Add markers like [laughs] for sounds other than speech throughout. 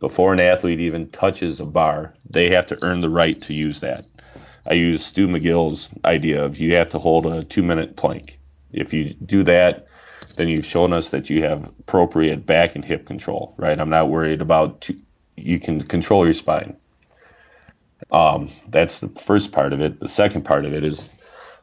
before an athlete even touches a bar, they have to earn the right to use that. I use Stu McGill's idea of you have to hold a two minute plank. If you do that, then you've shown us that you have appropriate back and hip control, right? I'm not worried about two, you can control your spine. Um, that's the first part of it. The second part of it is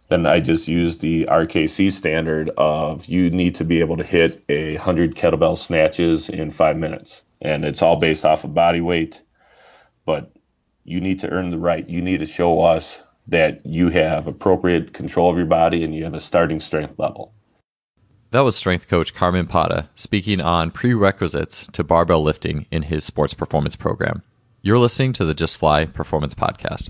then I just use the RKC standard of you need to be able to hit a hundred kettlebell snatches in five minutes, and it's all based off of body weight. But you need to earn the right. You need to show us that you have appropriate control of your body and you have a starting strength level. That was strength coach Carmen Pata speaking on prerequisites to barbell lifting in his sports performance program. You're listening to the Just Fly Performance Podcast.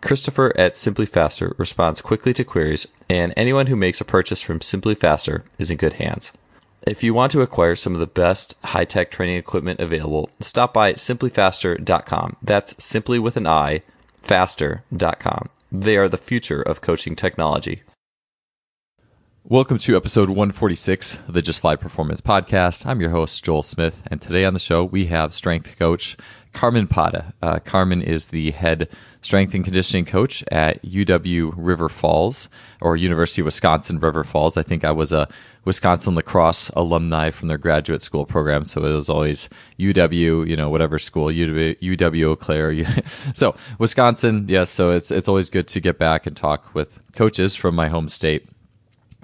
Christopher at Simply Faster responds quickly to queries, and anyone who makes a purchase from Simply Faster is in good hands. If you want to acquire some of the best high tech training equipment available, stop by simplyfaster.com. That's simply with an I, faster.com. They are the future of coaching technology. Welcome to episode 146 of the Just Fly Performance Podcast. I'm your host, Joel Smith, and today on the show we have strength coach Carmen Pata. Uh, Carmen is the head strength and conditioning coach at UW River Falls or University of Wisconsin River Falls. I think I was a Wisconsin La Crosse alumni from their graduate school program, so it was always UW, you know, whatever school, UW, UW Eau Claire. [laughs] so Wisconsin, yes. So it's it's always good to get back and talk with coaches from my home state.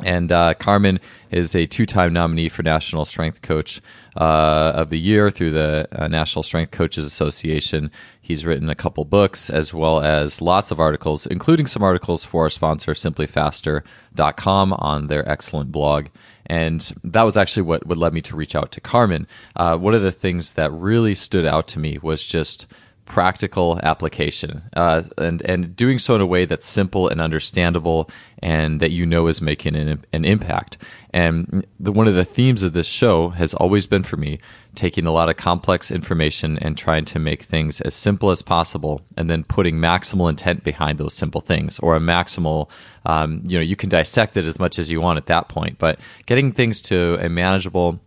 And uh, Carmen is a two time nominee for National Strength Coach uh, of the Year through the uh, National Strength Coaches Association. He's written a couple books as well as lots of articles, including some articles for our sponsor, simplyfaster.com, on their excellent blog. And that was actually what, what led me to reach out to Carmen. Uh, one of the things that really stood out to me was just practical application uh, and and doing so in a way that's simple and understandable and that you know is making an, an impact. And the, one of the themes of this show has always been for me taking a lot of complex information and trying to make things as simple as possible and then putting maximal intent behind those simple things or a maximal um, you know you can dissect it as much as you want at that point but getting things to a manageable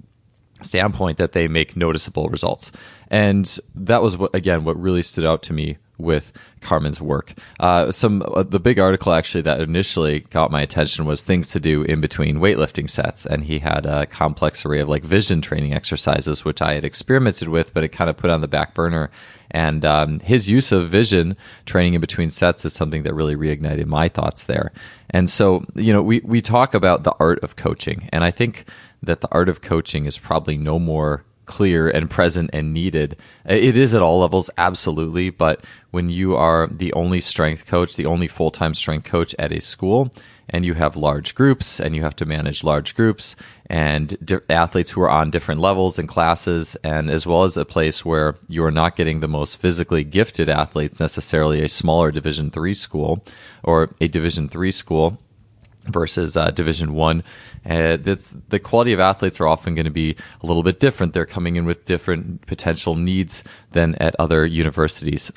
standpoint that they make noticeable results. And that was what again what really stood out to me with Carmen's work. Uh, some uh, the big article actually that initially got my attention was things to do in between weightlifting sets, and he had a complex array of like vision training exercises, which I had experimented with, but it kind of put on the back burner. And um, his use of vision training in between sets is something that really reignited my thoughts there. And so, you know, we we talk about the art of coaching, and I think that the art of coaching is probably no more clear and present and needed. It is at all levels, absolutely. But when you are the only strength coach, the only full time strength coach at a school, and you have large groups and you have to manage large groups and di- athletes who are on different levels and classes, and as well as a place where you are not getting the most physically gifted athletes, necessarily a smaller Division three school or a Division three school versus uh, Division One. Uh, the quality of athletes are often going to be a little bit different. They're coming in with different potential needs than at other universities.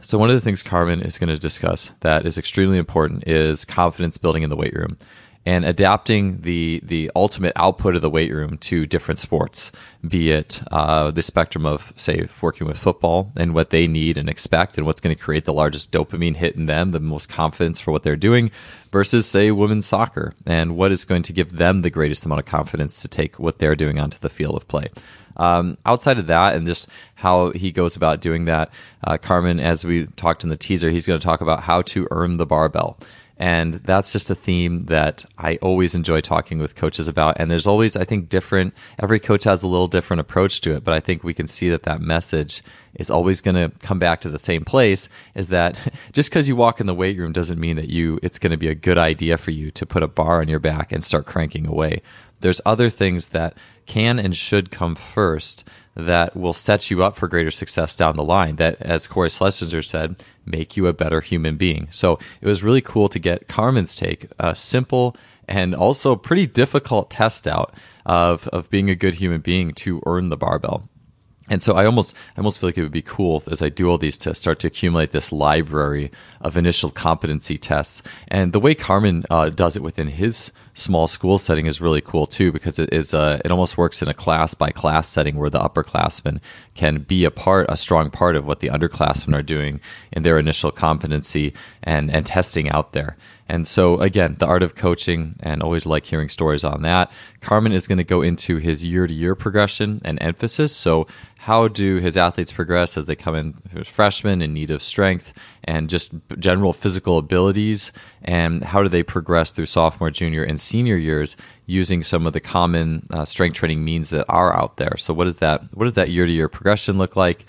So one of the things Carmen is going to discuss that is extremely important is confidence building in the weight room. And adapting the the ultimate output of the weight room to different sports, be it uh, the spectrum of say working with football and what they need and expect, and what's going to create the largest dopamine hit in them, the most confidence for what they're doing, versus say women's soccer and what is going to give them the greatest amount of confidence to take what they're doing onto the field of play. Um, outside of that, and just how he goes about doing that, uh, Carmen, as we talked in the teaser, he's going to talk about how to earn the barbell. And that's just a theme that I always enjoy talking with coaches about. And there's always, I think, different, every coach has a little different approach to it. But I think we can see that that message is always going to come back to the same place is that [laughs] just because you walk in the weight room doesn't mean that you, it's going to be a good idea for you to put a bar on your back and start cranking away. There's other things that can and should come first that will set you up for greater success down the line. That, as Cory Schlesinger said, make you a better human being. So it was really cool to get Carmen's take, a simple and also pretty difficult test out of, of being a good human being to earn the barbell. And so I almost, I almost feel like it would be cool as I do all these to start to accumulate this library of initial competency tests. And the way Carmen uh, does it within his small school setting is really cool too, because it is, uh, it almost works in a class by class setting where the upperclassmen can be a part, a strong part of what the underclassmen are doing in their initial competency and, and testing out there. And so, again, the art of coaching, and always like hearing stories on that. Carmen is going to go into his year to year progression and emphasis. So, how do his athletes progress as they come in as freshmen in need of strength and just general physical abilities? And how do they progress through sophomore, junior, and senior years using some of the common uh, strength training means that are out there? So, what does that what does that year to year progression look like?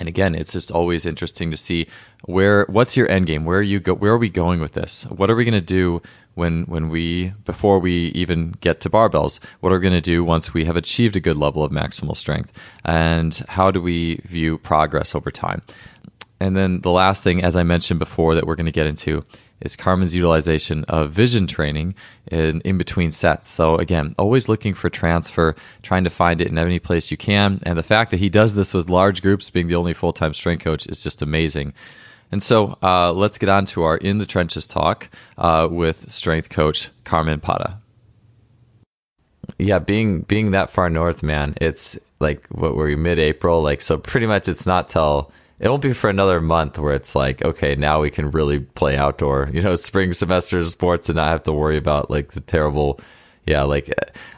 And again, it's just always interesting to see where what's your end game? Where are you go? Where are we going with this? What are we going to do when when we before we even get to barbells? What are we going to do once we have achieved a good level of maximal strength? And how do we view progress over time? And then the last thing, as I mentioned before, that we're going to get into is Carmen's utilization of vision training in, in between sets. So again, always looking for transfer, trying to find it in any place you can. And the fact that he does this with large groups, being the only full time strength coach, is just amazing. And so uh, let's get on to our in the trenches talk uh, with strength coach Carmen Pata. Yeah, being being that far north, man, it's like what were we mid April? Like so, pretty much it's not till it won't be for another month where it's like, okay, now we can really play outdoor, [laughs] you know, spring semester sports and not have to worry about like the terrible, yeah, like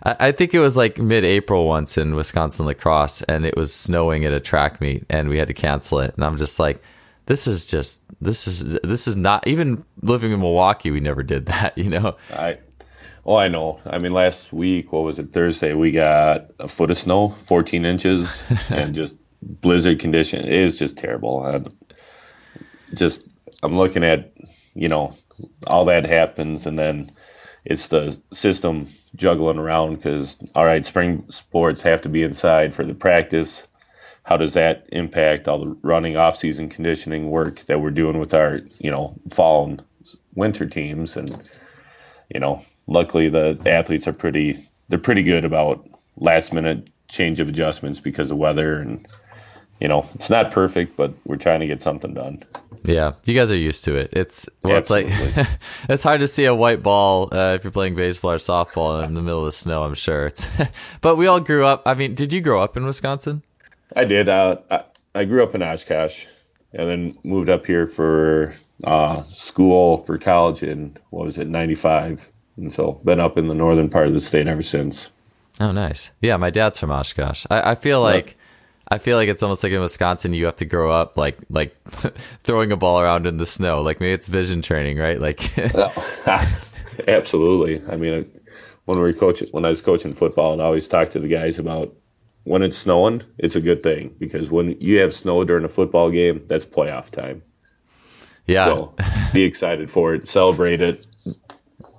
I, I think it was like mid April once in Wisconsin La Crosse and it was snowing at a track meet and we had to cancel it. And I'm just like, this is just, this is, this is not even living in Milwaukee. We never did [laughs] that, you know? I, Oh, I know. I mean, last week, what was it? Thursday, we got a foot of snow, 14 inches, [laughs] and just blizzard condition. It is just terrible. I just I'm looking at you know all that happens, and then it's the system juggling around because all right, spring sports have to be inside for the practice. How does that impact all the running off-season conditioning work that we're doing with our you know fall and winter teams? And you know, luckily the athletes are pretty they're pretty good about last minute change of adjustments because of weather and you know, it's not perfect, but we're trying to get something done. Yeah, you guys are used to it. It's well, Absolutely. it's like [laughs] it's hard to see a white ball uh, if you're playing baseball or softball in the middle of the snow. I'm sure. It's, [laughs] but we all grew up. I mean, did you grow up in Wisconsin? I did. Uh, I, I grew up in Oshkosh, and then moved up here for uh, school for college in what was it, '95, and so been up in the northern part of the state ever since. Oh, nice. Yeah, my dad's from Oshkosh. I, I feel like. Yep I feel like it's almost like in Wisconsin, you have to grow up like like [laughs] throwing a ball around in the snow. Like maybe it's vision training, right? Like, [laughs] [laughs] absolutely. I mean, when we were coaching, when I was coaching football, and I always talk to the guys about when it's snowing, it's a good thing because when you have snow during a football game, that's playoff time. Yeah. So be excited for it, celebrate it,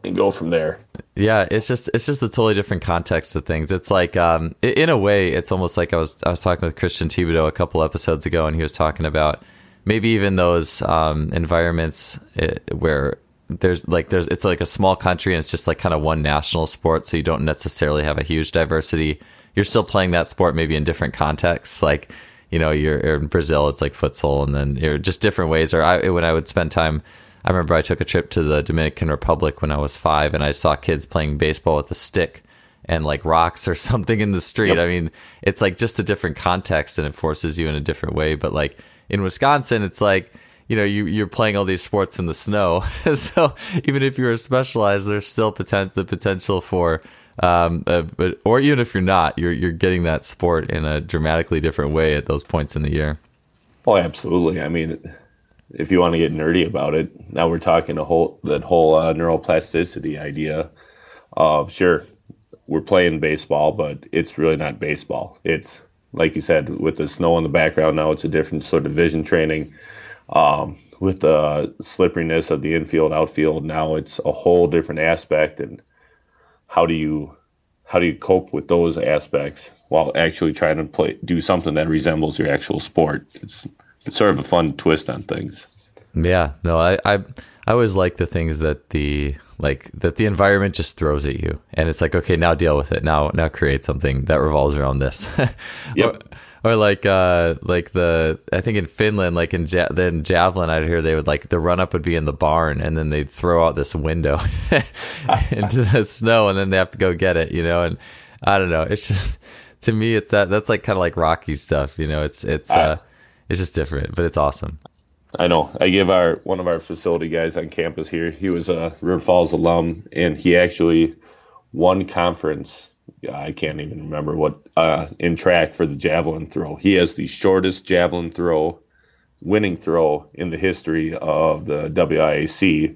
and go from there. Yeah, it's just it's just a totally different context of things. It's like um, in a way, it's almost like I was I was talking with Christian Thibaudeau a couple episodes ago, and he was talking about maybe even those um, environments eh, where there's like there's it's like a small country and it's just like kind of one national sport, so you don't necessarily have a huge diversity. You're still playing that sport maybe in different contexts, like you know you're in Brazil, it's like futsal, and then you're just different ways. Or I, when I would spend time I remember I took a trip to the Dominican Republic when I was five, and I saw kids playing baseball with a stick and like rocks or [laughs] something in the street. Yep. I mean, it's like just a different context, and it forces you in a different way. But like in Wisconsin, it's like you know you you're playing all these sports in the snow, [laughs] so even if you're a specialized, there's still potent- the potential for um, uh, but or even if you're not, you're you're getting that sport in a dramatically different way at those points in the year. Oh, absolutely. I mean, if you want to get nerdy about it, now we're talking a whole that whole uh, neuroplasticity idea of sure we're playing baseball, but it's really not baseball. It's like you said with the snow in the background. Now it's a different sort of vision training. Um, with the slipperiness of the infield outfield, now it's a whole different aspect and how do you how do you cope with those aspects while actually trying to play do something that resembles your actual sport? It's it's sort of a fun twist on things. Yeah, no, I I, I always like the things that the like that the environment just throws at you, and it's like okay, now deal with it. Now now create something that revolves around this. [laughs] yep or like uh like the I think in Finland like in ja- then javelin I'd hear they would like the run up would be in the barn and then they'd throw out this window [laughs] into the snow and then they have to go get it you know and I don't know it's just [laughs] to me it's that that's like kind of like Rocky stuff you know it's it's uh it's just different but it's awesome I know. I give our one of our facility guys on campus here. He was a River Falls alum, and he actually won conference I can't even remember what uh, in track for the javelin throw. He has the shortest javelin throw, winning throw in the history of the WIAC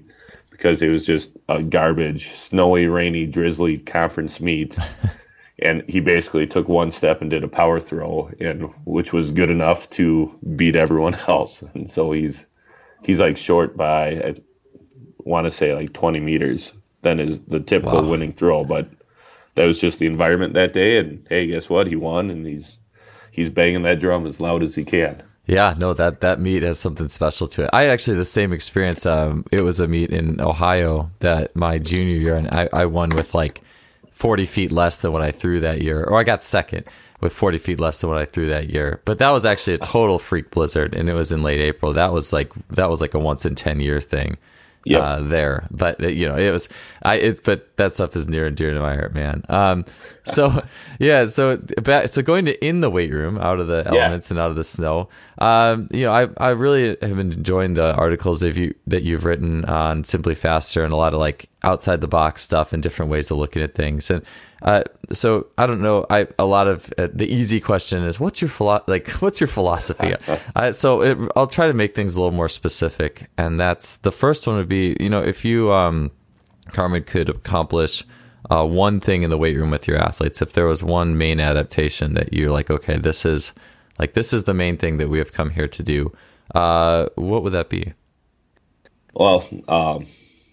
because it was just a garbage, snowy, rainy, drizzly conference meet. [laughs] and he basically took one step and did a power throw, and which was good enough to beat everyone [laughs] else. And so he's he's like short by I want to say like 20 meters than is the typical wow. winning throw, but that was just the environment that day. And hey, guess what? He won, and he's he's banging that drum as loud as he can. Yeah, no, that that meet has something special to it. I actually the same experience. Um, it was a meet in Ohio that my junior year, and I, I won with like forty feet less than what I threw that year, or I got second with forty feet less than what I threw that year. But that was actually a total freak blizzard, and it was in late April. That was like that was like a once in ten year thing yep. uh, there. But you know, it was I. It, but that stuff is near and dear to my heart, man. Um, so [laughs] yeah, so so going to in the weight room, out of the elements yeah. and out of the snow. Um, you know, I I really have been enjoying the articles that you that you've written on Simply Faster and a lot of like outside the box stuff and different ways of looking at things. And uh, so I don't know. I a lot of uh, the easy question is what's your philo- like [laughs] what's your philosophy? [laughs] uh, so it, I'll try to make things a little more specific, and that's the first one would be you know if you um, Carmen could accomplish. Uh, one thing in the weight room with your athletes, if there was one main adaptation that you're like, okay, this is like this is the main thing that we have come here to do. Uh, what would that be? Well, um,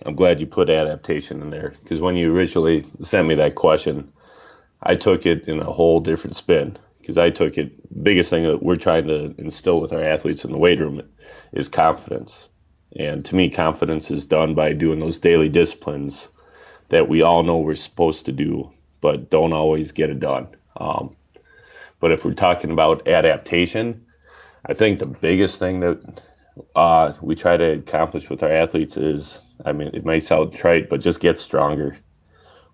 I'm glad you put adaptation in there because when you originally sent me that question, I took it in a whole different spin because I took it. Biggest thing that we're trying to instill with our athletes in the weight room is confidence, and to me, confidence is done by doing those daily disciplines that we all know we're supposed to do, but don't always get it done. Um, but if we're talking about adaptation, I think the biggest thing that uh, we try to accomplish with our athletes is I mean, it may sound trite, but just get stronger.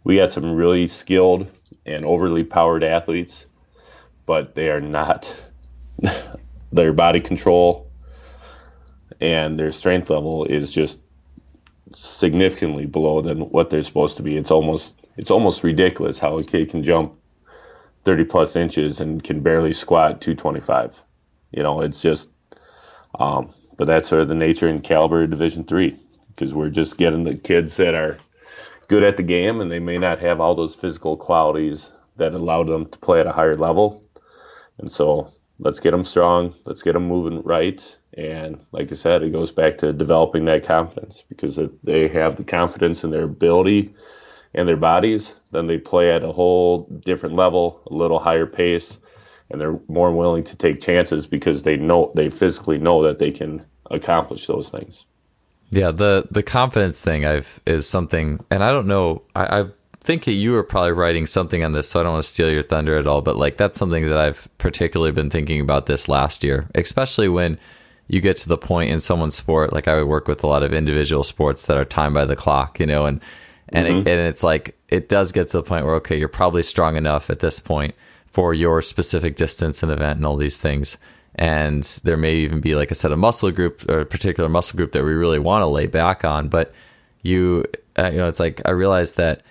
We got some really skilled and overly powered athletes, but they are not, [laughs] their body control and their strength level is just significantly below than what they're supposed to be. It's almost it's almost ridiculous how a kid can jump 30 plus inches and can barely squat 225. You know, it's just um, but that's sort of the nature and caliber of Division three because we're just getting the kids that are good at the game and they may not have all those physical qualities that allow them to play at a higher level. And so let's get them strong, let's get them moving right. And like I said, it goes back to developing that confidence because if they have the confidence in their ability and their bodies, then they play at a whole different level, a little higher pace, and they're more willing to take chances because they know they physically know that they can accomplish those things. Yeah, the the confidence thing I've is something, and I don't know. I, I think you were probably writing something on this, so I don't want to steal your thunder at all. But like that's something that I've particularly been thinking about this last year, especially when you get to the point in someone's sport, like I would work with a lot of individual sports that are timed by the clock, you know, and and mm-hmm. it, and it's like it does get to the point where okay, you're probably strong enough at this point for your specific distance and event and all these things. And there may even be like a set of muscle group or a particular muscle group that we really want to lay back on, but you uh, you know, it's like I realized that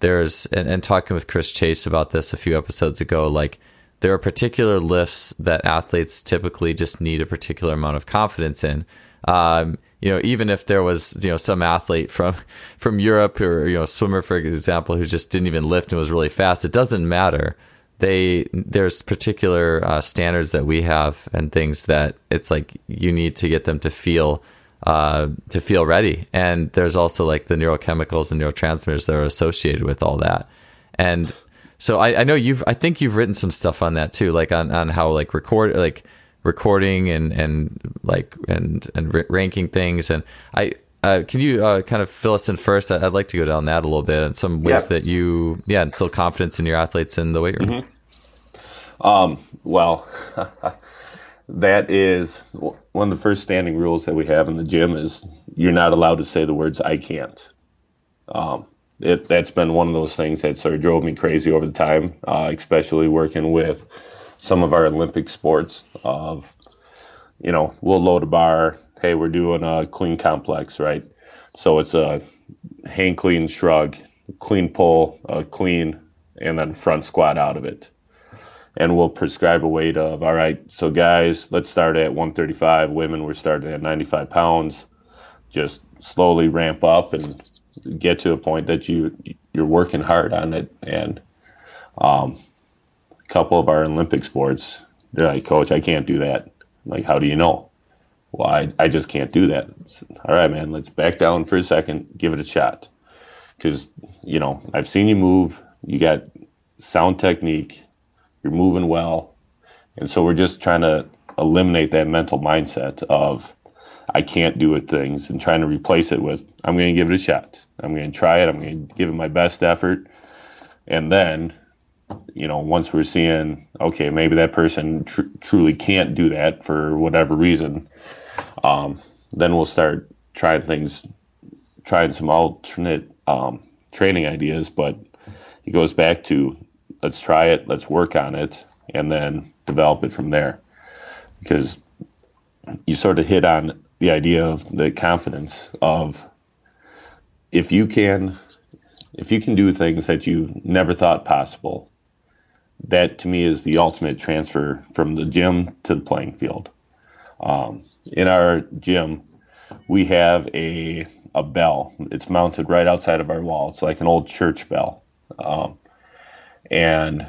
there's and, and talking with Chris Chase about this a few episodes ago, like there are particular lifts that athletes typically just need a particular amount of confidence in. Um, you know, even if there was, you know, some athlete from [laughs] from Europe or you know, swimmer for example, who just didn't even lift and was really fast, it doesn't matter. They there's particular uh, standards that we have and things that it's like you need to get them to feel uh, to feel ready. And there's also like the neurochemicals and neurotransmitters that are associated with all that. And so I, I know you've, I think you've written some stuff on that too, like on, on how like record, like recording and, and like, and, and ranking things. And I, uh, can you uh, kind of fill us in first? I'd like to go down that a little bit and some ways that you, yeah, instill confidence in your athletes in the weight room. Mm-hmm. Um, well, [laughs] that is one of the first standing rules that we have in the gym is you're not allowed to say the words "I can't." Um, it, that's been one of those things that sort of drove me crazy over the time, uh, especially working with some of our Olympic sports. Of you know, we'll load a bar. Hey, we're doing a clean complex, right? So it's a hang clean shrug, clean pull, clean, and then front squat out of it. And we'll prescribe a weight of all right. So guys, let's start at 135. Women, we're starting at 95 pounds. Just slowly ramp up and get to a point that you you're working hard on it. And um, a couple of our Olympic sports, they're like, Coach, I can't do that. I'm like, how do you know? Well, I, I just can't do that. Said, All right, man, let's back down for a second, give it a shot. Because, you know, I've seen you move. You got sound technique. You're moving well. And so we're just trying to eliminate that mental mindset of, I can't do it things and trying to replace it with I'm going to give it a shot. I'm going to try it. I'm going to give it my best effort. And then, you know, once we're seeing, okay, maybe that person tr- truly can't do that for whatever reason, um, then we'll start trying things, trying some alternate um, training ideas. But it goes back to let's try it, let's work on it, and then develop it from there. Because you sort of hit on the idea of the confidence of if you can if you can do things that you never thought possible that to me is the ultimate transfer from the gym to the playing field um, in our gym we have a a bell it's mounted right outside of our wall it's like an old church bell um, and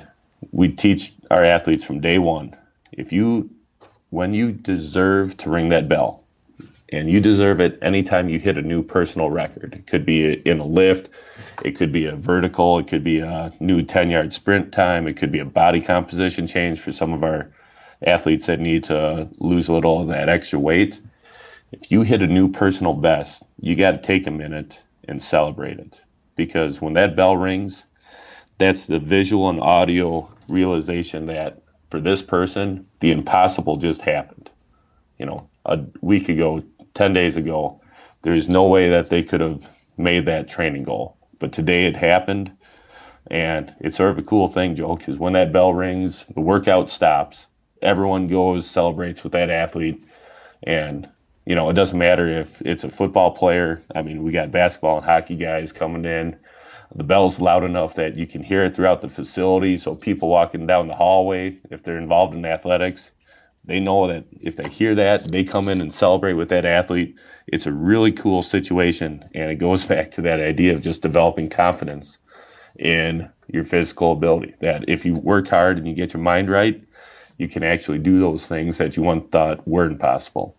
we teach our athletes from day one if you when you deserve to ring that bell and you deserve it anytime you hit a new personal record. It could be in a lift, it could be a vertical, it could be a new 10 yard sprint time, it could be a body composition change for some of our athletes that need to lose a little of that extra weight. If you hit a new personal best, you got to take a minute and celebrate it because when that bell rings, that's the visual and audio realization that for this person, the impossible just happened. You know, a week ago, 10 days ago, there's no way that they could have made that training goal. But today it happened. And it's sort of a cool thing, Joe, because when that bell rings, the workout stops. Everyone goes, celebrates with that athlete. And, you know, it doesn't matter if it's a football player. I mean, we got basketball and hockey guys coming in. The bell's loud enough that you can hear it throughout the facility. So people walking down the hallway, if they're involved in athletics, they know that if they hear that, they come in and celebrate with that athlete. It's a really cool situation. And it goes [laughs] back to that idea of just developing confidence in your physical ability. That if you work hard and you get your mind right, you can actually do those things that you once thought were impossible.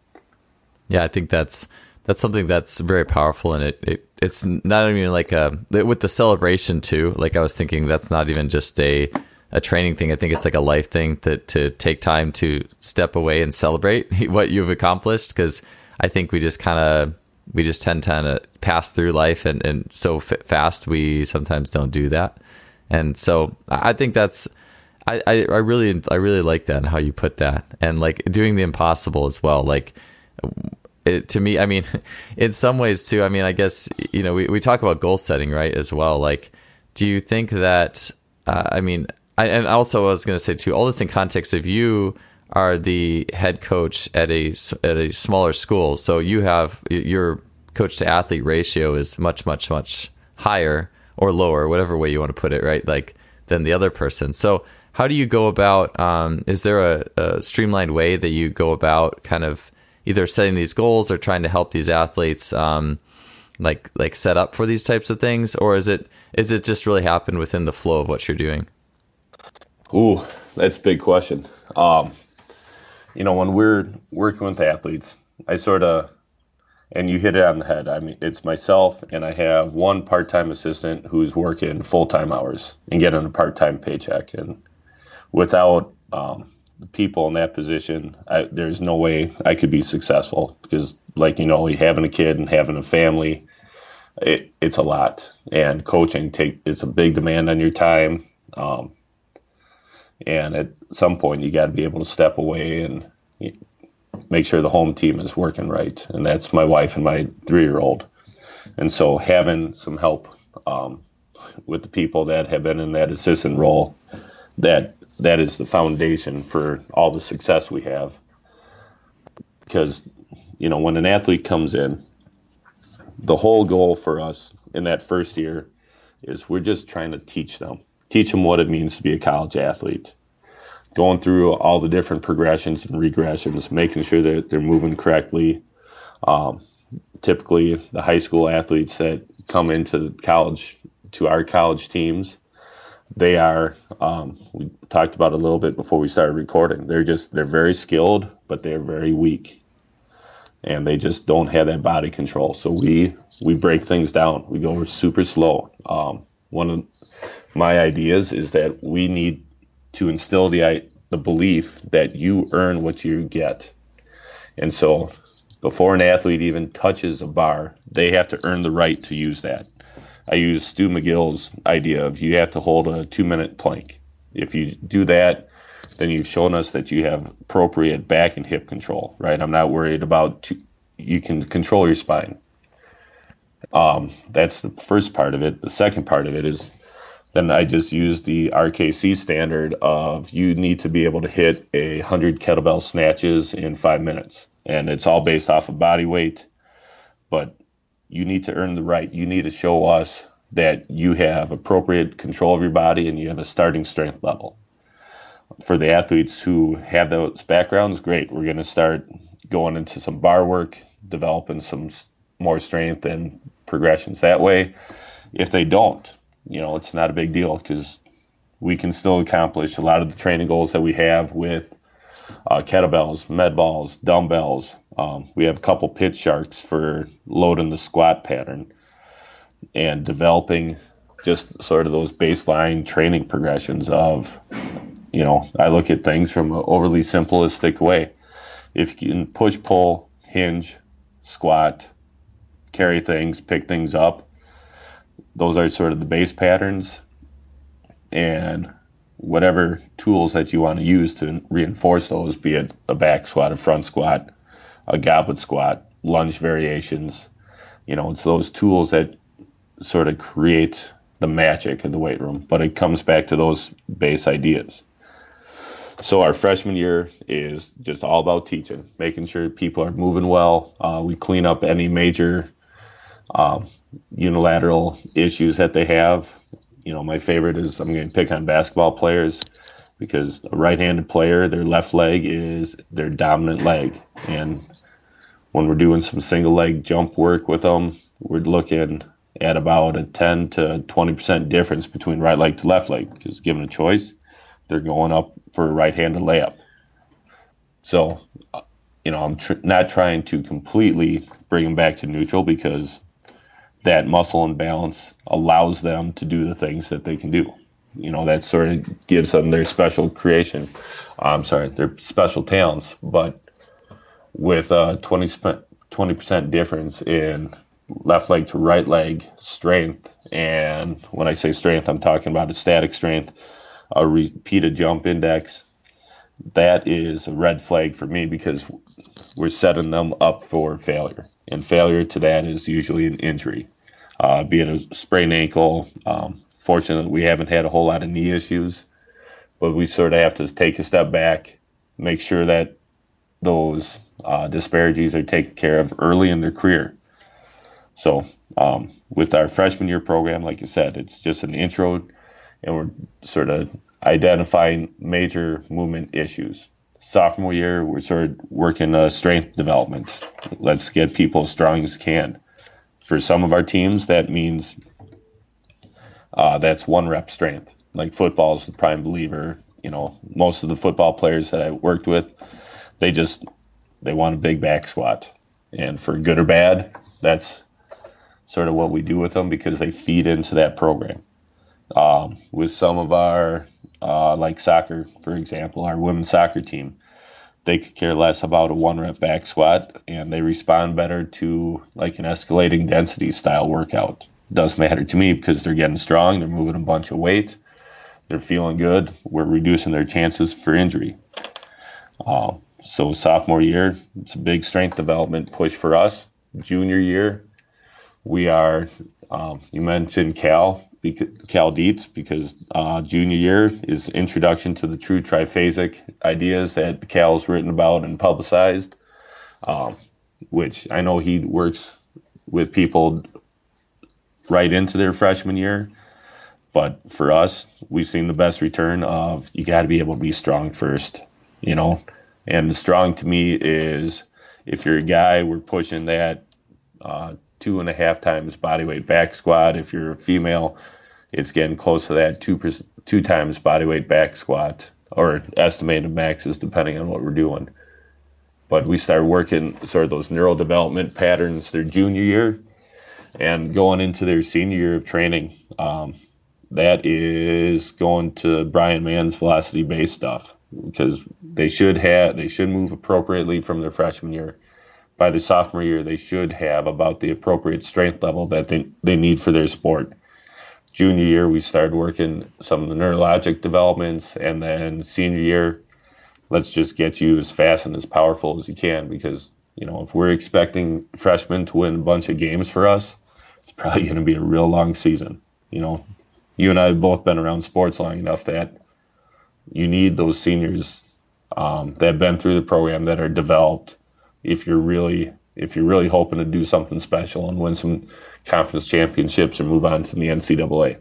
Yeah, I think that's that's something that's very powerful, and it, it it's not even like a with the celebration too. Like I was thinking, that's not even just a a training thing. I think it's like a life thing to to take time to step away and celebrate [laughs] what you've accomplished because I think we just kind of we just tend to pass through life and and so fast we sometimes don't do that. And so I think that's I, I, I really I really like that and how you put that and like doing the impossible as well. Like it, to me, I mean, [laughs] in some ways too. I mean, I guess you know we we talk about goal setting, right? As well. Like, do you think that? Uh, I mean, I, and also I was going to say too. All this in context of you are the head coach at a at a smaller school, so you have your coach to athlete ratio is much much much higher or lower, whatever way you want to put it, right? Like than the other person. So how do you go about? Um, is there a, a streamlined way that you go about kind of either setting these goals or trying to help these athletes um, like like set up for these types of things, or is it is it just really happen within the flow of what you're doing? Ooh, that's a big question. Um, you know, when we're working with athletes, I sort of, and you hit it on the head. I mean, it's myself, and I have one part time assistant who's working full time hours and getting a part time paycheck. And without um, the people in that position, I, there's no way I could be successful because, like you know, having a kid and having a family, it, it's a lot. And coaching take it's a big demand on your time. Um, and at some point, you got to be able to step away and make sure the home team is working right. And that's my wife and my three-year-old. And so having some help um, with the people that have been in that assistant role, that that is the foundation for all the success we have. Because, you know, when an athlete comes in, the whole goal for us in that first year is we're just trying to teach them, teach them what it means to be a college athlete. Going through all the different progressions and regressions, making sure that they're moving correctly. Um, typically, the high school athletes that come into college to our college teams they are um, we talked about a little bit before we started recording. They're just they're very skilled but they're very weak. And they just don't have that body control. So we we break things down. We go super slow. Um, one of my ideas is that we need to instill the the belief that you earn what you get. And so before an athlete even touches a bar they have to earn the right to use that I use Stu McGill's idea of you have to hold a two minute plank. If you do that, then you've shown us that you have appropriate back and hip control, right? I'm not worried about two, you can control your spine. Um, that's the first part of it. The second part of it is then I just use the RKC standard of you need to be able to hit a hundred kettlebell snatches in five minutes, and it's all based off of body weight. But you need to earn the right. You need to show us that you have appropriate control of your body and you have a starting strength level. For the athletes who have those backgrounds, great. We're going to start going into some bar work, developing some more strength and progressions that way. If they don't, you know, it's not a big deal because we can still accomplish a lot of the training goals that we have with uh, kettlebells, med balls, dumbbells. Um, we have a couple pit sharks for loading the squat pattern and developing just sort of those baseline training progressions of, you know, I look at things from an overly simplistic way. If you can push, pull, hinge, squat, carry things, pick things up, those are sort of the base patterns. And whatever tools that you want to use to reinforce those, be it a back squat, a front squat, a goblet squat, lunge variations. You know, it's those tools that sort of create the magic in the weight room, but it comes back to those base ideas. So our freshman year is just all about teaching, making sure people are moving well. Uh, we clean up any major um, unilateral issues that they have you know, my favorite is I'm going to pick on basketball players because a right-handed player, their left leg is their dominant leg, and when we're doing some single leg jump work with them, we're looking at about a 10 to 20 percent difference between right leg to left leg. Because given a choice, they're going up for a right-handed layup. So, uh, you know, I'm tr- not trying to completely bring them back to neutral because that muscle imbalance allows them to do the things that they can do. You know, that sort of gives them their special creation. I'm sorry, their special talents. But with a 20 percent difference in left leg to right leg strength, and when I say strength, I'm talking about a static strength, a repeated jump index. That is a red flag for me because we're setting them up for failure. And failure to that is usually an injury, uh, be it a sprained ankle. Um, fortunately, we haven't had a whole lot of knee issues, but we sort of have to take a step back, make sure that those uh, disparities are taken care of early in their career. So, um, with our freshman year program, like I said, it's just an intro, and we're sort of identifying major movement issues. Sophomore year, we're sort of working uh, strength development. Let's get people as strong as can. For some of our teams, that means uh, that's one rep strength. Like football is the prime believer. You know, most of the football players that I worked with, they just they want a big back squat, and for good or bad, that's sort of what we do with them because they feed into that program. Um, with some of our, uh, like soccer, for example, our women's soccer team, they could care less about a one rep back squat and they respond better to like an escalating density style workout. Doesn't matter to me because they're getting strong, they're moving a bunch of weight, they're feeling good, we're reducing their chances for injury. Uh, so, sophomore year, it's a big strength development push for us. Junior year, we are, um, you mentioned Cal, Cal Dietz, because uh, junior year is introduction to the true triphasic ideas that Cal's written about and publicized, um, which I know he works with people right into their freshman year. But for us, we've seen the best return of you got to be able to be strong first, you know. And strong to me is if you're a guy, we're pushing that uh, two and a half times body weight back squat. If you're a female, it's getting close to that two two times body weight back squat or estimated maxes depending on what we're doing. But we start working sort of those neural development patterns their junior year and going into their senior year of training. Um, that is going to Bryan Mann's velocity based stuff because they should have they should move appropriately from their freshman year by the sophomore year, they should have about the appropriate strength level that they, they need for their sport. Junior year, we started working some of the neurologic developments, and then senior year, let's just get you as fast and as powerful as you can because, you know, if we're expecting freshmen to win a bunch of games for us, it's probably going to be a real long season. You know, you and I have both been around sports long enough that you need those seniors um, that have been through the program that are developed if you're really if you're really hoping to do something special and win some conference championships or move on to the NCAA.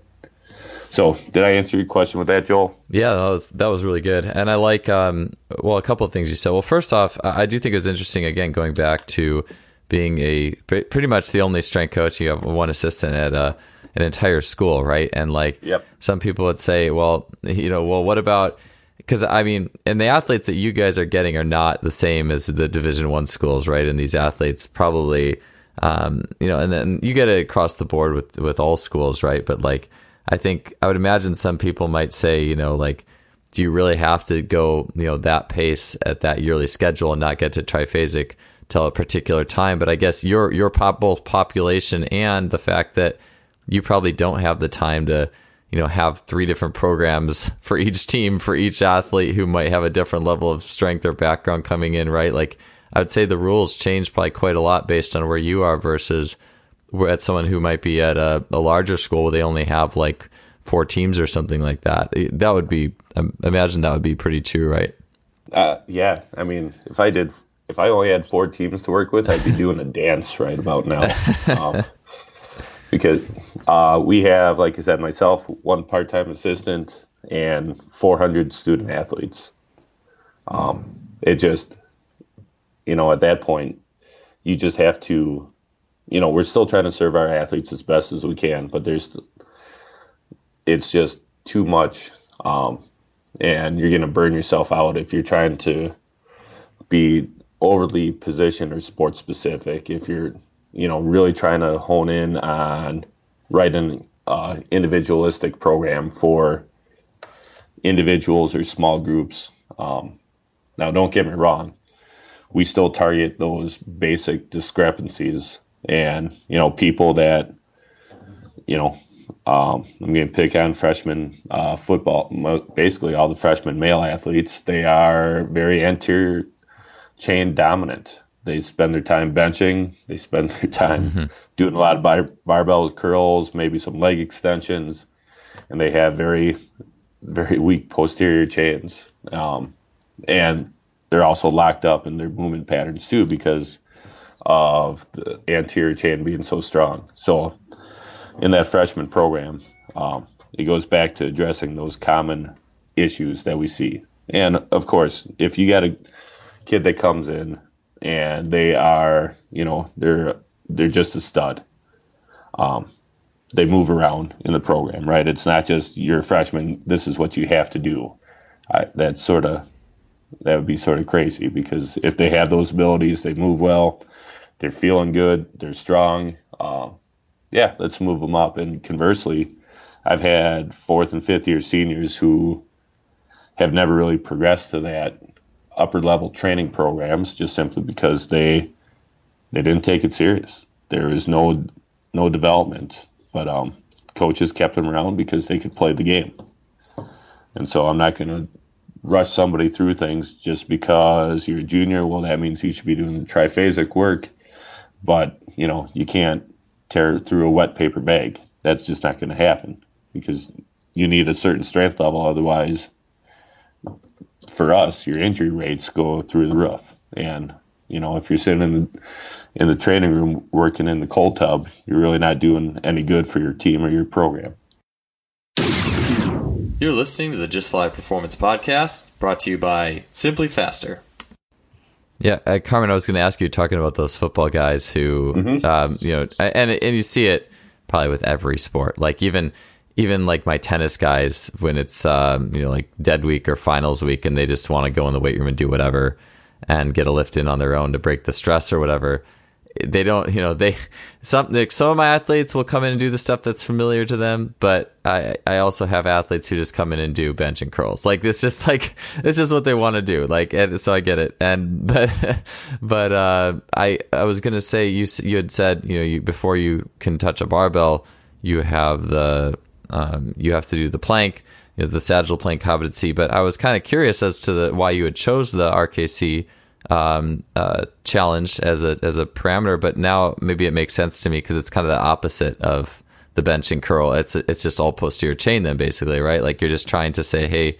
So, did I answer your question with that, Joel? Yeah, that was that was really good, and I like um, well a couple of things you said. Well, first off, I do think it was interesting. Again, going back to being a pretty much the only strength coach, you have one assistant at a, uh, an entire school, right? And like, yep. some people would say, well, you know, well, what about because I mean, and the athletes that you guys are getting are not the same as the Division One schools, right? And these athletes probably, um, you know, and then you get it across the board with with all schools, right? But like, I think I would imagine some people might say, you know, like, do you really have to go, you know, that pace at that yearly schedule and not get to triphasic till a particular time? But I guess your your pop both population and the fact that you probably don't have the time to you know have three different programs [laughs] for each team for each athlete who might have a different level of strength or background coming in right? Like i would say the rules change probably quite a lot based on where you are versus where at someone who might be at a, a larger school where they only have like four teams or something like that. That would be I imagine that would be pretty true right? Uh, yeah. I mean if i did if i only had four teams to work with i'd be doing a [laughs] dance right about now. [laughs] Um, because uh, we have, like I said, myself, one part time assistant, and 400 student athletes. Um, it just, you know, at that point, you just have to, you know, we're still trying to serve our athletes as best as we can, but there's, it's just too much. Um, and you're going to burn yourself out if you're trying to be overly positioned or sport specific. If you're you know, really trying to hone in on write an uh, individualistic program for individuals or small groups. Um, now, don't get me wrong, we still target those basic discrepancies and, you know, people that, you know, um, I'm going to pick on freshman uh, football. Basically, all the freshman male athletes, they are very anterior chain dominant. They spend their time benching. They spend their time mm-hmm. doing a lot of bar- barbell curls, maybe some leg extensions, and they have very, very weak posterior chains. Um, and they're also locked up in their movement patterns too because of the anterior chain being so strong. So, in that freshman program, um, it goes back to addressing those common issues that we see. And of course, if you got a kid that comes in and they are, you know, they're they're just a stud. Um, they move around in the program, right? It's not just you're a freshman. This is what you have to do. I, that's sort of that would be sort of crazy because if they have those abilities, they move well, they're feeling good, they're strong. Uh, yeah, let's move them up. And conversely, I've had fourth and fifth year seniors who have never really progressed to that upper level training programs just simply because they they didn't take it serious. There is no no development, but um, coaches kept them around because they could play the game. And so I'm not going to rush somebody through things just because you're a junior. Well, that means you should be doing triphasic work, but you know you can't tear through a wet paper bag. That's just not going to happen because you need a certain strength level. Otherwise, for us, your injury rates go through the roof. And you know, if you're sitting in the in the training room working in the cold tub, you're really not doing any good for your team or your program. You're listening to the Just Fly Performance Podcast, brought to you by Simply Faster. Yeah, uh, Carmen, I was going to ask you talking about those football guys who, mm-hmm. um, you know, and and you see it probably with every sport. Like even even like my tennis guys when it's um, you know like dead week or finals week and they just want to go in the weight room and do whatever and get a lift in on their own to break the stress or whatever they don't you know they some like some of my athletes will come in and do the stuff that's familiar to them but i i also have athletes who just come in and do bench and curls. Like it's just [laughs] like it's just what they want to do. Like and so i get it. And [laughs] but but uh i i was gonna say you you had said you know you before you can touch a barbell you have the um, you have to do the plank, you know, the sagittal plank competency. But I was kind of curious as to the, why you had chose the RKC um, uh, challenge as a as a parameter. But now maybe it makes sense to me because it's kind of the opposite of the bench and curl. It's it's just all posterior chain then basically, right? Like you're just trying to say, hey,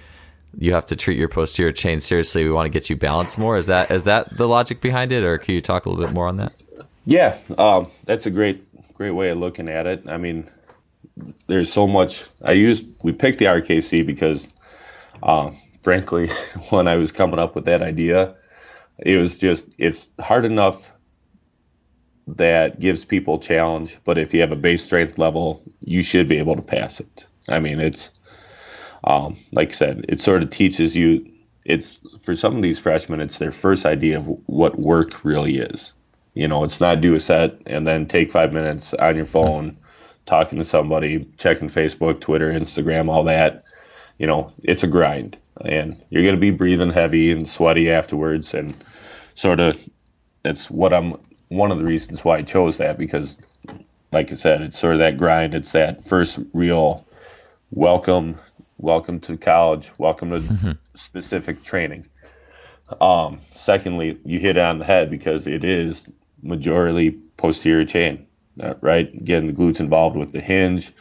you have to treat your posterior chain seriously. We want to get you balanced more. Is that is that the logic behind it, or can you talk a little bit more on that? Yeah, um, that's a great great way of looking at it. I mean, there's so much. I use we picked the RKC because, uh, frankly, [laughs] when I was coming up with that idea, it was just it's hard enough that gives people challenge, but if you have a base strength level, you should be able to pass it. I mean, it's um, like I said, it sort of teaches you. It's for some of these freshmen, it's their first idea of what work really is. You know, it's not do a set and then take five minutes on your phone talking to somebody, checking Facebook, Twitter, Instagram, all that, you know, it's a grind. And you're going to be breathing heavy and sweaty afterwards. And sort of, it's what I'm, one of the reasons why I chose that because, like I said, it's sort of that grind. It's that first real welcome, welcome to college, welcome to mm-hmm. specific training. Um, secondly, you hit it on the head because it is majority posterior chain right? Getting the glutes involved with the hinge.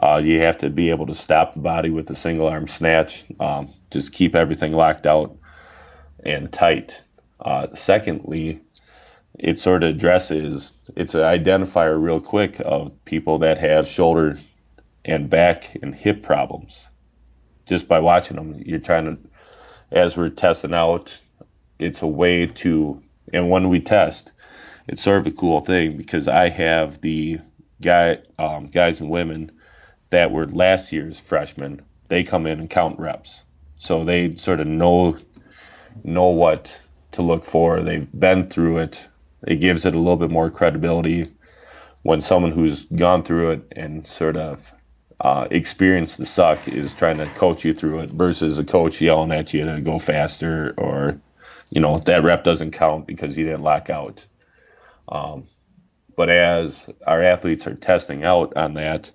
Uh, you have to be able to stop the body with a single arm snatch. Um, just keep everything locked out and tight. Uh, secondly, it sort of addresses, it's an identifier real quick of people that have shoulder and back and hip problems. Just by watching them, you're trying to, as we're testing out, it's a way to, and when we test, it's sort of a cool thing because I have the guy um, guys and women that were last year's freshmen. They come in and count reps, so they sort of know know what to look for. They've been through it. It gives it a little bit more credibility when someone who's gone through it and sort of uh, experienced the suck is trying to coach you through it versus a coach yelling at you to go faster or you know that rep doesn't count because you didn't lock out um, but as our athletes are testing out on that,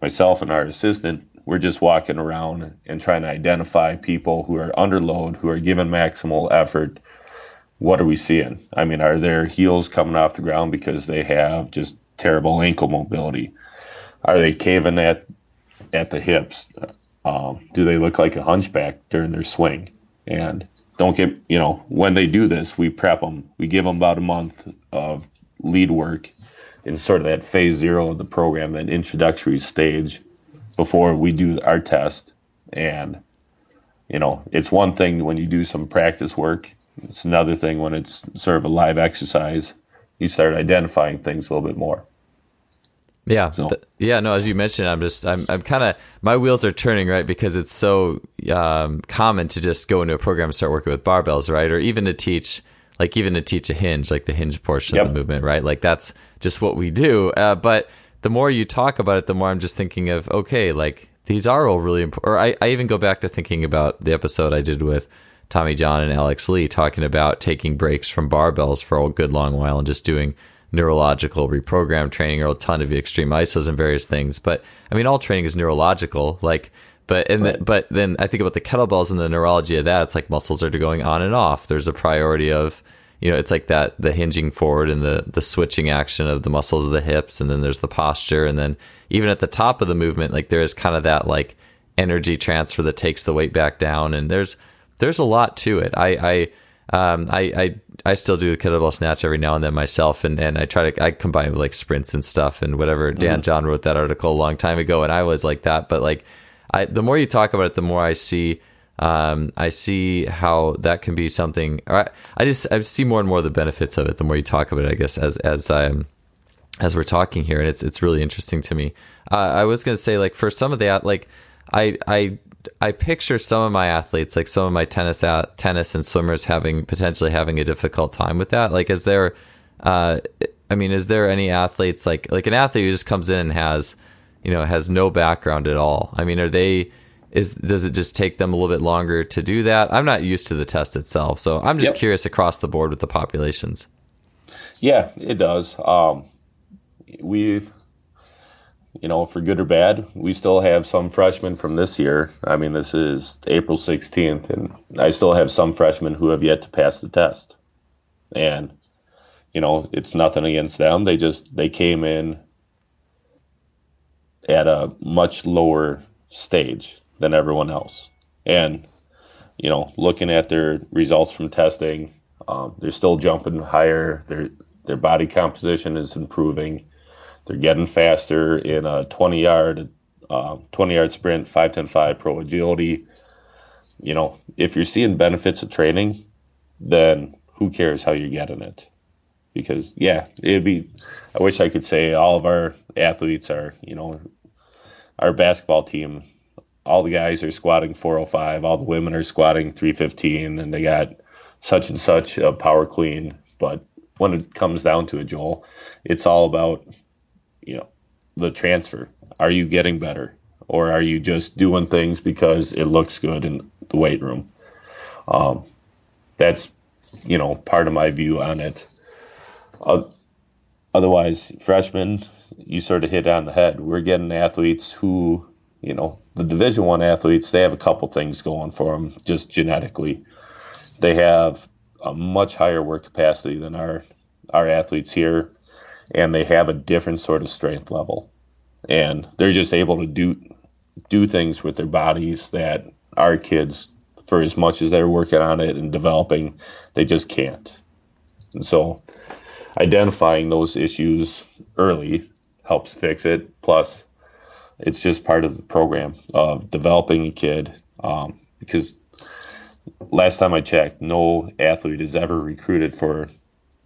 myself and our assistant, we're just walking around and trying to identify people who are under load, who are given maximal effort, what are we seeing? I mean, are their heels coming off the ground because they have just terrible ankle mobility? Are they caving at at the hips? Um, do they look like a hunchback during their swing? And don't get you know when they do this, we prep them. We give them about a month of lead work in sort of that phase zero of the program, that introductory stage, before we do our test. And you know, it's one thing when you do some practice work. It's another thing when it's sort of a live exercise. You start identifying things a little bit more. Yeah, so. th- yeah. No, as you mentioned, I'm just, I'm, I'm kind of, my wheels are turning right because it's so um, common to just go into a program and start working with barbells, right? Or even to teach, like even to teach a hinge, like the hinge portion yep. of the movement, right? Like that's just what we do. Uh, but the more you talk about it, the more I'm just thinking of, okay, like these are all really important. Or I, I even go back to thinking about the episode I did with Tommy John and Alex Lee talking about taking breaks from barbells for a good long while and just doing neurological reprogram training or a ton of extreme isos and various things. But I mean, all training is neurological. Like, but and right. the, but then I think about the kettlebells and the neurology of that. It's like muscles are going on and off. There's a priority of you know, it's like that the hinging forward and the the switching action of the muscles of the hips, and then there's the posture, and then even at the top of the movement, like there is kind of that like energy transfer that takes the weight back down, and there's there's a lot to it. I I um, I, I I still do a kettlebell snatch every now and then myself, and, and I try to I combine it with like sprints and stuff and whatever. Dan mm-hmm. John wrote that article a long time ago, and I was like that. But like, I the more you talk about it, the more I see um, I see how that can be something. I, I just I see more and more the benefits of it. The more you talk about it, I guess as as I'm as we're talking here, and it's it's really interesting to me. Uh, I was gonna say like for some of the like I I I picture some of my athletes, like some of my tennis out, tennis and swimmers, having potentially having a difficult time with that. Like, is there, uh, I mean, is there any athletes like like an athlete who just comes in and has, you know, has no background at all? I mean, are they? Is does it just take them a little bit longer to do that? I'm not used to the test itself, so I'm just yep. curious across the board with the populations. Yeah, it does. Um, we you know, for good or bad, we still have some freshmen from this year. I mean, this is April 16th, and I still have some freshmen who have yet to pass the test. And, you know, it's nothing against them. They just, they came in at a much lower stage than everyone else. And, you know, looking at their results from testing, um, they're still jumping higher. Their, their body composition is improving they're getting faster in a 20 yard, uh, 20 yard sprint, 5 10 5 pro agility. You know, if you're seeing benefits of training, then who cares how you're getting it? Because yeah, it'd be. I wish I could say all of our athletes are, you know, our basketball team. All the guys are squatting 405. All the women are squatting 315, and they got such and such a power clean. But when it comes down to it, Joel, it's all about you know the transfer. Are you getting better, or are you just doing things because it looks good in the weight room? Um, that's you know part of my view on it. Uh, otherwise, freshmen, you sort of hit on the head. We're getting athletes who, you know, the Division One athletes. They have a couple things going for them just genetically. They have a much higher work capacity than our our athletes here and they have a different sort of strength level. And they're just able to do do things with their bodies that our kids for as much as they're working on it and developing they just can't. And so identifying those issues early helps fix it. Plus it's just part of the program of developing a kid um, because last time i checked no athlete is ever recruited for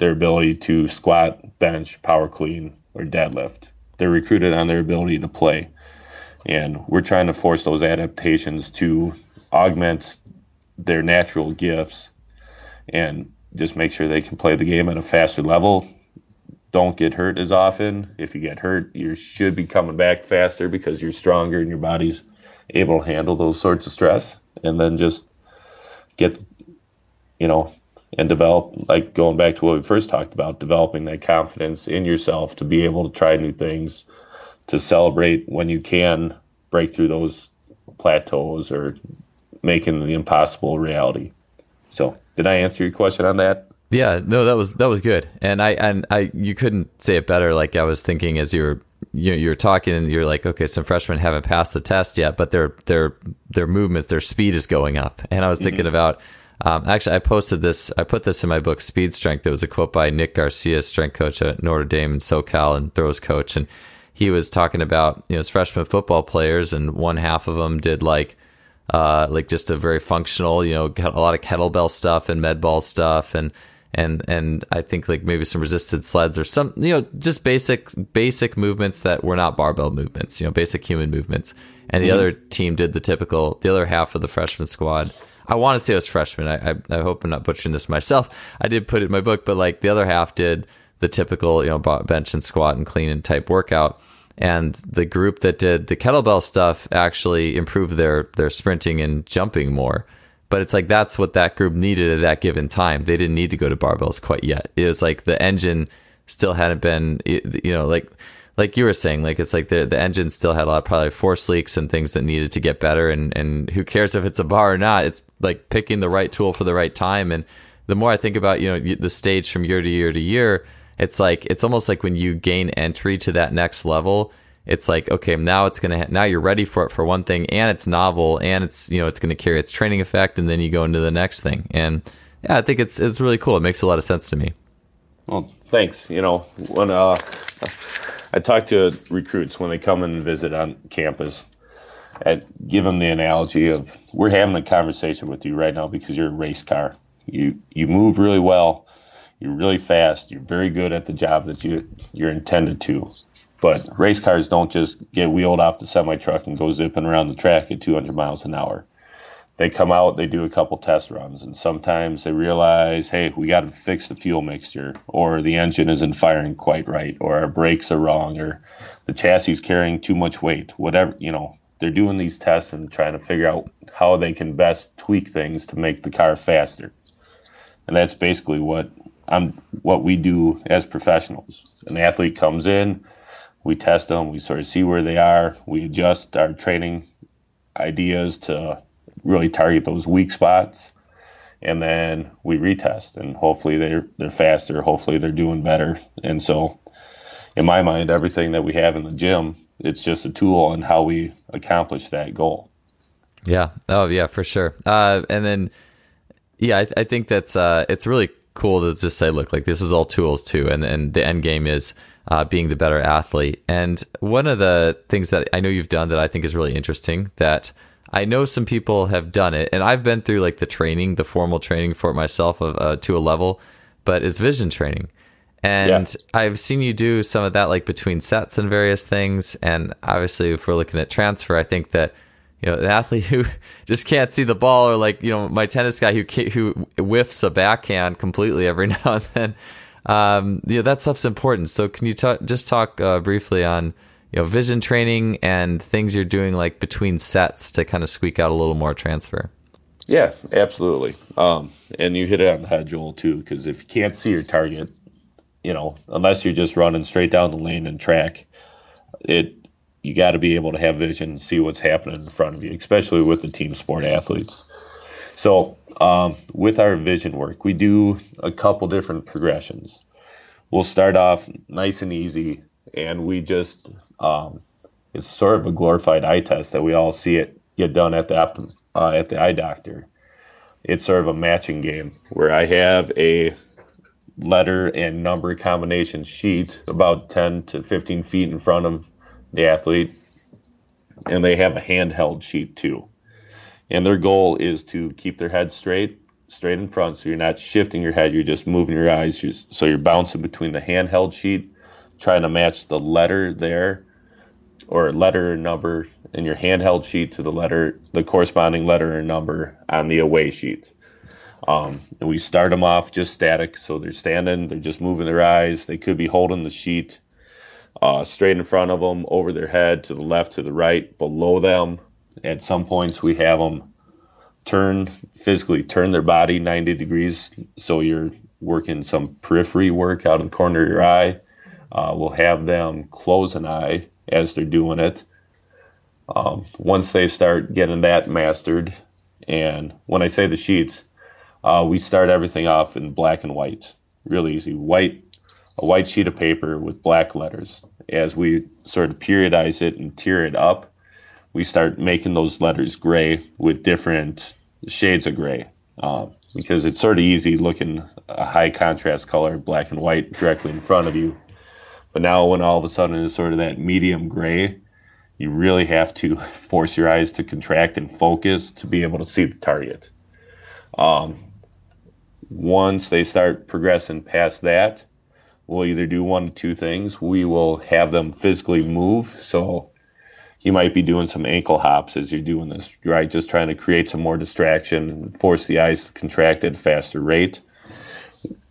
their ability to squat, bench, power clean, or deadlift. They're recruited on their ability to play. And we're trying to force those adaptations to augment their natural gifts and just make sure they can play the game at a faster level. Don't get hurt as often. If you get hurt, you should be coming back faster because you're stronger and your body's able to handle those sorts of stress. And then just get, you know, and develop like going back to what we first talked about developing that confidence in yourself to be able to try new things to celebrate when you can break through those plateaus or making the impossible reality so did i answer your question on that Yeah, no, that was that was good, and I and I you couldn't say it better. Like I was thinking as you were you you're talking, and you're like, okay, some freshmen haven't passed the test yet, but their their their movements, their speed is going up, and I was thinking mm-hmm. about. Um, actually, I posted this. I put this in my book, Speed Strength. It was a quote by Nick Garcia, strength coach at Notre Dame and SoCal, and throws coach, and he was talking about you know his freshman football players, and one half of them did like uh, like just a very functional, you know, a lot of kettlebell stuff and med ball stuff, and and and I think like maybe some resisted sleds or some you know just basic basic movements that were not barbell movements, you know, basic human movements. And the mm-hmm. other team did the typical. The other half of the freshman squad. I want to say it was freshman. I, I, I hope I'm not butchering this myself. I did put it in my book, but like the other half did the typical, you know, bench and squat and clean and type workout. And the group that did the kettlebell stuff actually improved their their sprinting and jumping more. But it's like that's what that group needed at that given time. They didn't need to go to barbells quite yet. It was like the engine still hadn't been, you know, like like you were saying, like it's like the the engine still had a lot of probably force leaks and things that needed to get better. And and who cares if it's a bar or not? It's like picking the right tool for the right time. And the more I think about you know the stage from year to year to year, it's like it's almost like when you gain entry to that next level it's like okay now it's gonna ha- now you're ready for it for one thing and it's novel and it's you know it's gonna carry its training effect and then you go into the next thing and yeah i think it's it's really cool it makes a lot of sense to me well thanks you know when uh i talk to recruits when they come and visit on campus and give them the analogy of we're having a conversation with you right now because you're a race car. You you move really well. You're really fast. You're very good at the job that you you're intended to. But race cars don't just get wheeled off the semi truck and go zipping around the track at 200 miles an hour. They come out, they do a couple test runs, and sometimes they realize, hey, we got to fix the fuel mixture, or the engine isn't firing quite right, or our brakes are wrong, or the chassis is carrying too much weight. Whatever, you know, they're doing these tests and trying to figure out how they can best tweak things to make the car faster. And that's basically what I'm what we do as professionals. An athlete comes in, we test them, we sort of see where they are, we adjust our training ideas to really target those weak spots, and then we retest, and hopefully they're they're faster, hopefully they're doing better, and so in my mind, everything that we have in the gym, it's just a tool on how we accomplish that goal. Yeah. Oh, yeah, for sure. Uh, and then, yeah, I, I think that's uh, it's really cool to just say, look, like this is all tools too, and and the end game is uh, being the better athlete. And one of the things that I know you've done that I think is really interesting that I know some people have done it, and I've been through like the training, the formal training for it myself of, uh, to a level, but it's vision training. And yeah. I've seen you do some of that like between sets and various things. And obviously, if we're looking at transfer, I think that you know, the athlete [laughs] who just can't see the ball, or like you know, my tennis guy who who whiffs a backhand completely every [laughs] now and then. Um, yeah, that stuff's important. So, can you just talk uh, briefly on you know vision training and things you're doing like between sets to kind of squeak out a little more transfer? Yeah, absolutely. Um, and you hit it on the head, Joel, too, because if you can't see your target, you know, unless you're just running straight down the lane and track, it you got to be able to have vision and see what's happening in front of you, especially with the team sport athletes. So, um, with our vision work, we do a couple different progressions. We'll start off nice and easy, and we just, um, it's sort of a glorified eye test that we all see it get done at the, uh, at the eye doctor. It's sort of a matching game where I have a letter and number combination sheet about 10 to 15 feet in front of the athlete, and they have a handheld sheet too. And their goal is to keep their head straight, straight in front, so you're not shifting your head, you're just moving your eyes. So you're bouncing between the handheld sheet, trying to match the letter there, or letter or number in your handheld sheet to the letter, the corresponding letter or number on the away sheet. Um, and we start them off just static, so they're standing, they're just moving their eyes. They could be holding the sheet uh, straight in front of them, over their head, to the left, to the right, below them. At some points, we have them turn physically turn their body 90 degrees, so you're working some periphery work out of the corner of your eye. Uh, we'll have them close an eye as they're doing it. Um, once they start getting that mastered, and when I say the sheets, Uh, we start everything off in black and white, really easy. White, a white sheet of paper with black letters. As we sort of periodize it and tear it up, we start making those letters gray with different shades of gray. Uh, because it's sort of easy looking a high contrast color, black and white, directly in front of you. But now, when all of a sudden it's sort of that medium gray, you really have to [laughs] force your eyes to contract and focus to be able to see the target. Um, once they start progressing past that, we'll either do one of two things. We will have them physically move. So you might be doing some ankle hops as you're doing this, right? Just trying to create some more distraction and force the eyes to contract at a faster rate.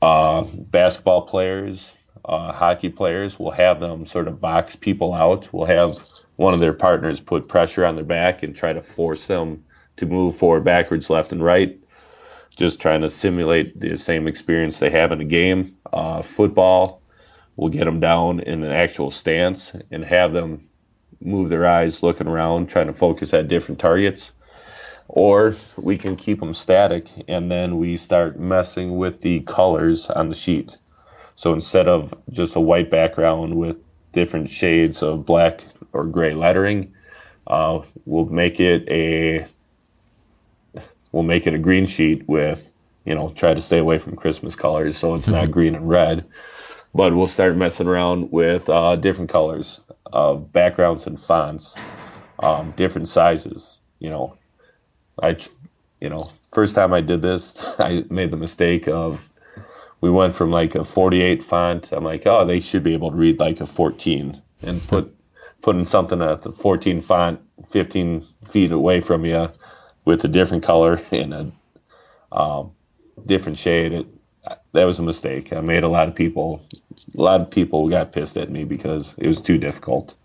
Uh, basketball players, uh, hockey players, We'll have them sort of box people out. We'll have one of their partners put pressure on their back and try to force them to move forward, backwards, left, and right. Just trying to simulate the same experience they have in a game. Uh, football, we'll get them down in an actual stance and have them move their eyes looking around, trying to focus at different targets. Or we can keep them static and then we start messing with the colors on the sheet. So instead of just a white background with different shades of black or gray lettering, uh, we'll make it a we'll make it a green sheet with you know try to stay away from Christmas colors so it's not [laughs] green and red. But we'll start messing around with uh, different colors of backgrounds and fonts, um, different sizes. You know, I, you know, first time I did this, [laughs] I made the mistake of we went from like a 48 font. I'm like, oh, they should be able to read like a 14, and put putting something at the 14 font, 15 feet away from you, with a different color [laughs] and a um, different shade. It, that was a mistake. I made a lot of people, a lot of people got pissed at me because it was too difficult.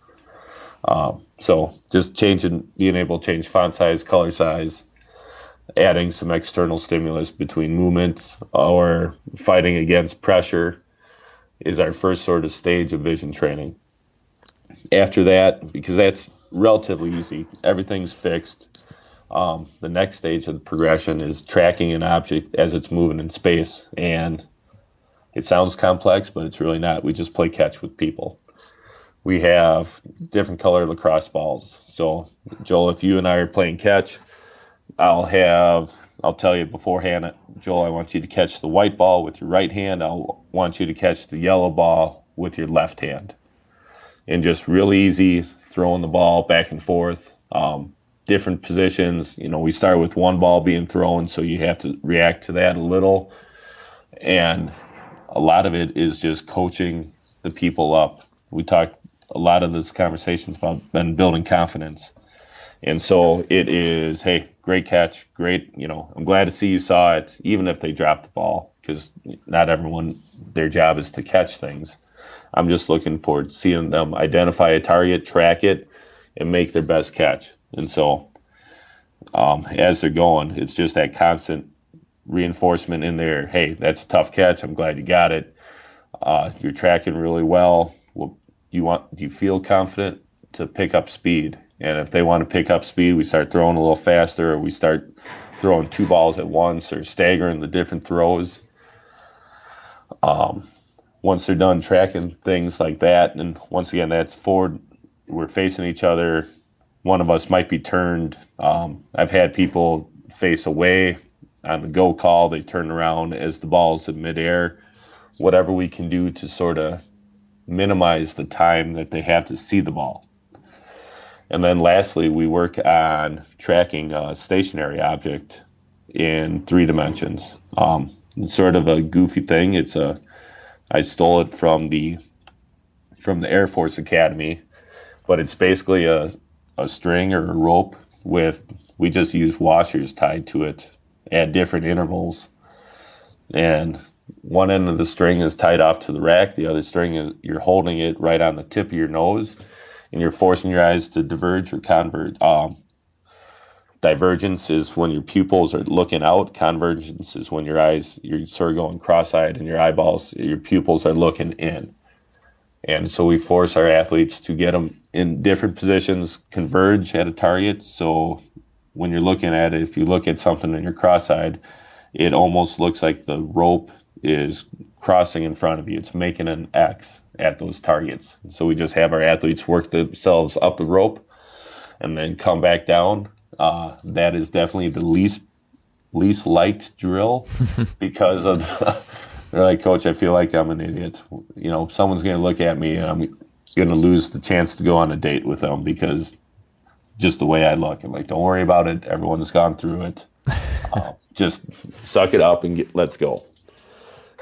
Um, so just changing, being able to change font size, color size, adding some external stimulus between movements or fighting against pressure is our first sort of stage of vision training. After that, because that's relatively easy, everything's fixed. Um, the next stage of the progression is tracking an object as it's moving in space. And it sounds complex, but it's really not. We just play catch with people. We have different color lacrosse balls. So, Joel, if you and I are playing catch, I'll have, I'll tell you beforehand, Joel, I want you to catch the white ball with your right hand. I'll want you to catch the yellow ball with your left hand. And just real easy, throwing the ball back and forth. Um, different positions. You know, we start with one ball being thrown, so you have to react to that a little. And a lot of it is just coaching the people up. We talked a lot of this conversations about been building confidence. And so it is, hey, great catch, great, you know, I'm glad to see you saw it, even if they dropped the ball, because not everyone, their job is to catch things. I'm just looking forward to seeing them identify a target, track it, and make their best catch. And so um, as they're going, it's just that constant reinforcement in there. Hey, that's a tough catch. I'm glad you got it. Uh, you're tracking really well. well. Do you want? Do you feel confident to pick up speed? And if they want to pick up speed, we start throwing a little faster, or we start throwing two balls at once, or staggering the different throws. Um, once they're done tracking things like that, and once again, that's forward. We're facing each other one of us might be turned. Um, I've had people face away on the go call. They turn around as the ball's in midair. Whatever we can do to sort of minimize the time that they have to see the ball. And then lastly, we work on tracking a stationary object in three dimensions. Um, it's sort of a goofy thing. It's a I stole it from the from the Air Force Academy, but it's basically a a string or a rope with we just use washers tied to it at different intervals and one end of the string is tied off to the rack the other string is you're holding it right on the tip of your nose and you're forcing your eyes to diverge or converge um, divergence is when your pupils are looking out convergence is when your eyes you're sort of going cross-eyed and your eyeballs your pupils are looking in and so we force our athletes to get them in different positions, converge at a target. So when you're looking at it, if you look at something and you're cross-eyed, it almost looks like the rope is crossing in front of you. It's making an X at those targets. So we just have our athletes work themselves up the rope and then come back down. Uh, that is definitely the least least liked drill [laughs] because of [laughs] they're like, Coach, I feel like I'm an idiot. You know, someone's going to look at me and I'm going to lose the chance to go on a date with them because just the way I look. I'm like, don't worry about it. Everyone's gone through it. [laughs] Uh, just suck it up and get, let's go.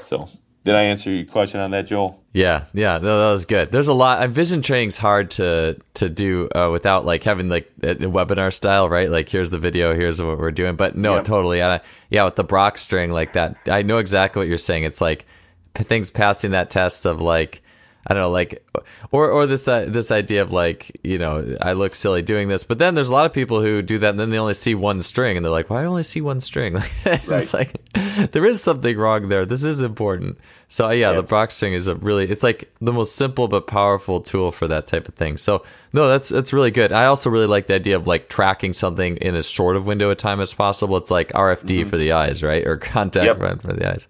So did I answer your question on that, Joel? Yeah, yeah, no, that was good. There's a lot. Vision training's hard to to do uh, without like having like a, webinar style, right? Like here's the video, here's what we're doing. But no, yep. totally. I, yeah, with the Brock string like that, I know exactly what you're saying. It's like things passing that test of like I don't know, like, or or this uh, this idea of like, you know, I look silly doing this, but then there's a lot of people who do that, and then they only see one string, and they're like, "Why I only see one string?" [laughs] it's right. like there is something wrong there. This is important. So yeah, yeah, the Brock string is a really, it's like the most simple but powerful tool for that type of thing. So no, that's that's really good. I also really like the idea of like tracking something in as short of window of time as possible. It's like RFD mm-hmm. for the eyes, right, or contact yep. for the eyes.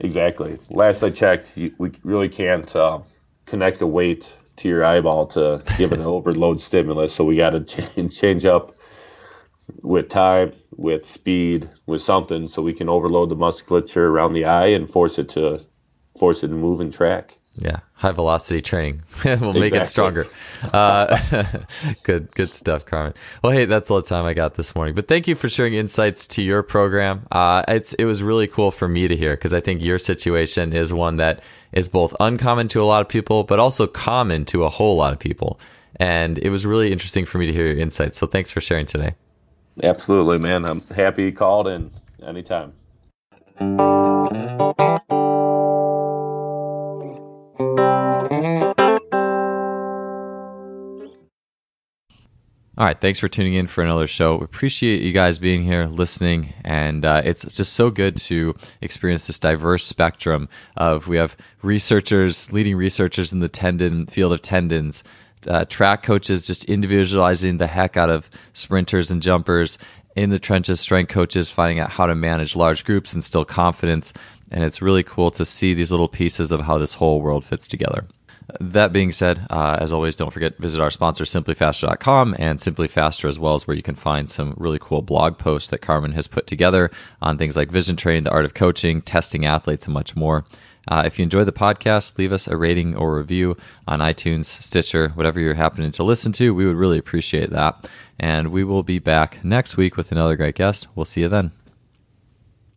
Exactly. Last I checked, we really can't. Uh, connect a weight to your eyeball to give an [laughs] overload stimulus. So we got to change, [laughs] change up with time, with speed, with something, so we can overload the musculature around the eye and force it to force it to move and track. Yeah, high velocity training [laughs] will make it stronger. Uh, [laughs] good, good stuff, Carmen. Well, hey, that's all the time I got this morning. But thank you for sharing insights to your program. Uh, it's it was really cool for me to hear because I think your situation is one that is both uncommon to a lot of people, but also common to a whole lot of people. And it was really interesting for me to hear your insights. So thanks for sharing today. Absolutely, man. I'm happy you called in anytime. All right, thanks for tuning in for another show. We appreciate you guys being here, listening, and uh, it's just so good to experience this diverse spectrum of. We have researchers, leading researchers in the tendon field of tendons, uh, track coaches, just individualizing the heck out of sprinters and jumpers in the trenches, strength coaches finding out how to manage large groups, instill confidence, and it's really cool to see these little pieces of how this whole world fits together. That being said, uh, as always, don't forget visit our sponsor simplyfaster.com and simplyfaster as well as where you can find some really cool blog posts that Carmen has put together on things like vision training, the art of coaching, testing athletes, and much more. Uh, if you enjoy the podcast, leave us a rating or review on iTunes, Stitcher, whatever you're happening to listen to. We would really appreciate that. And we will be back next week with another great guest. We'll see you then.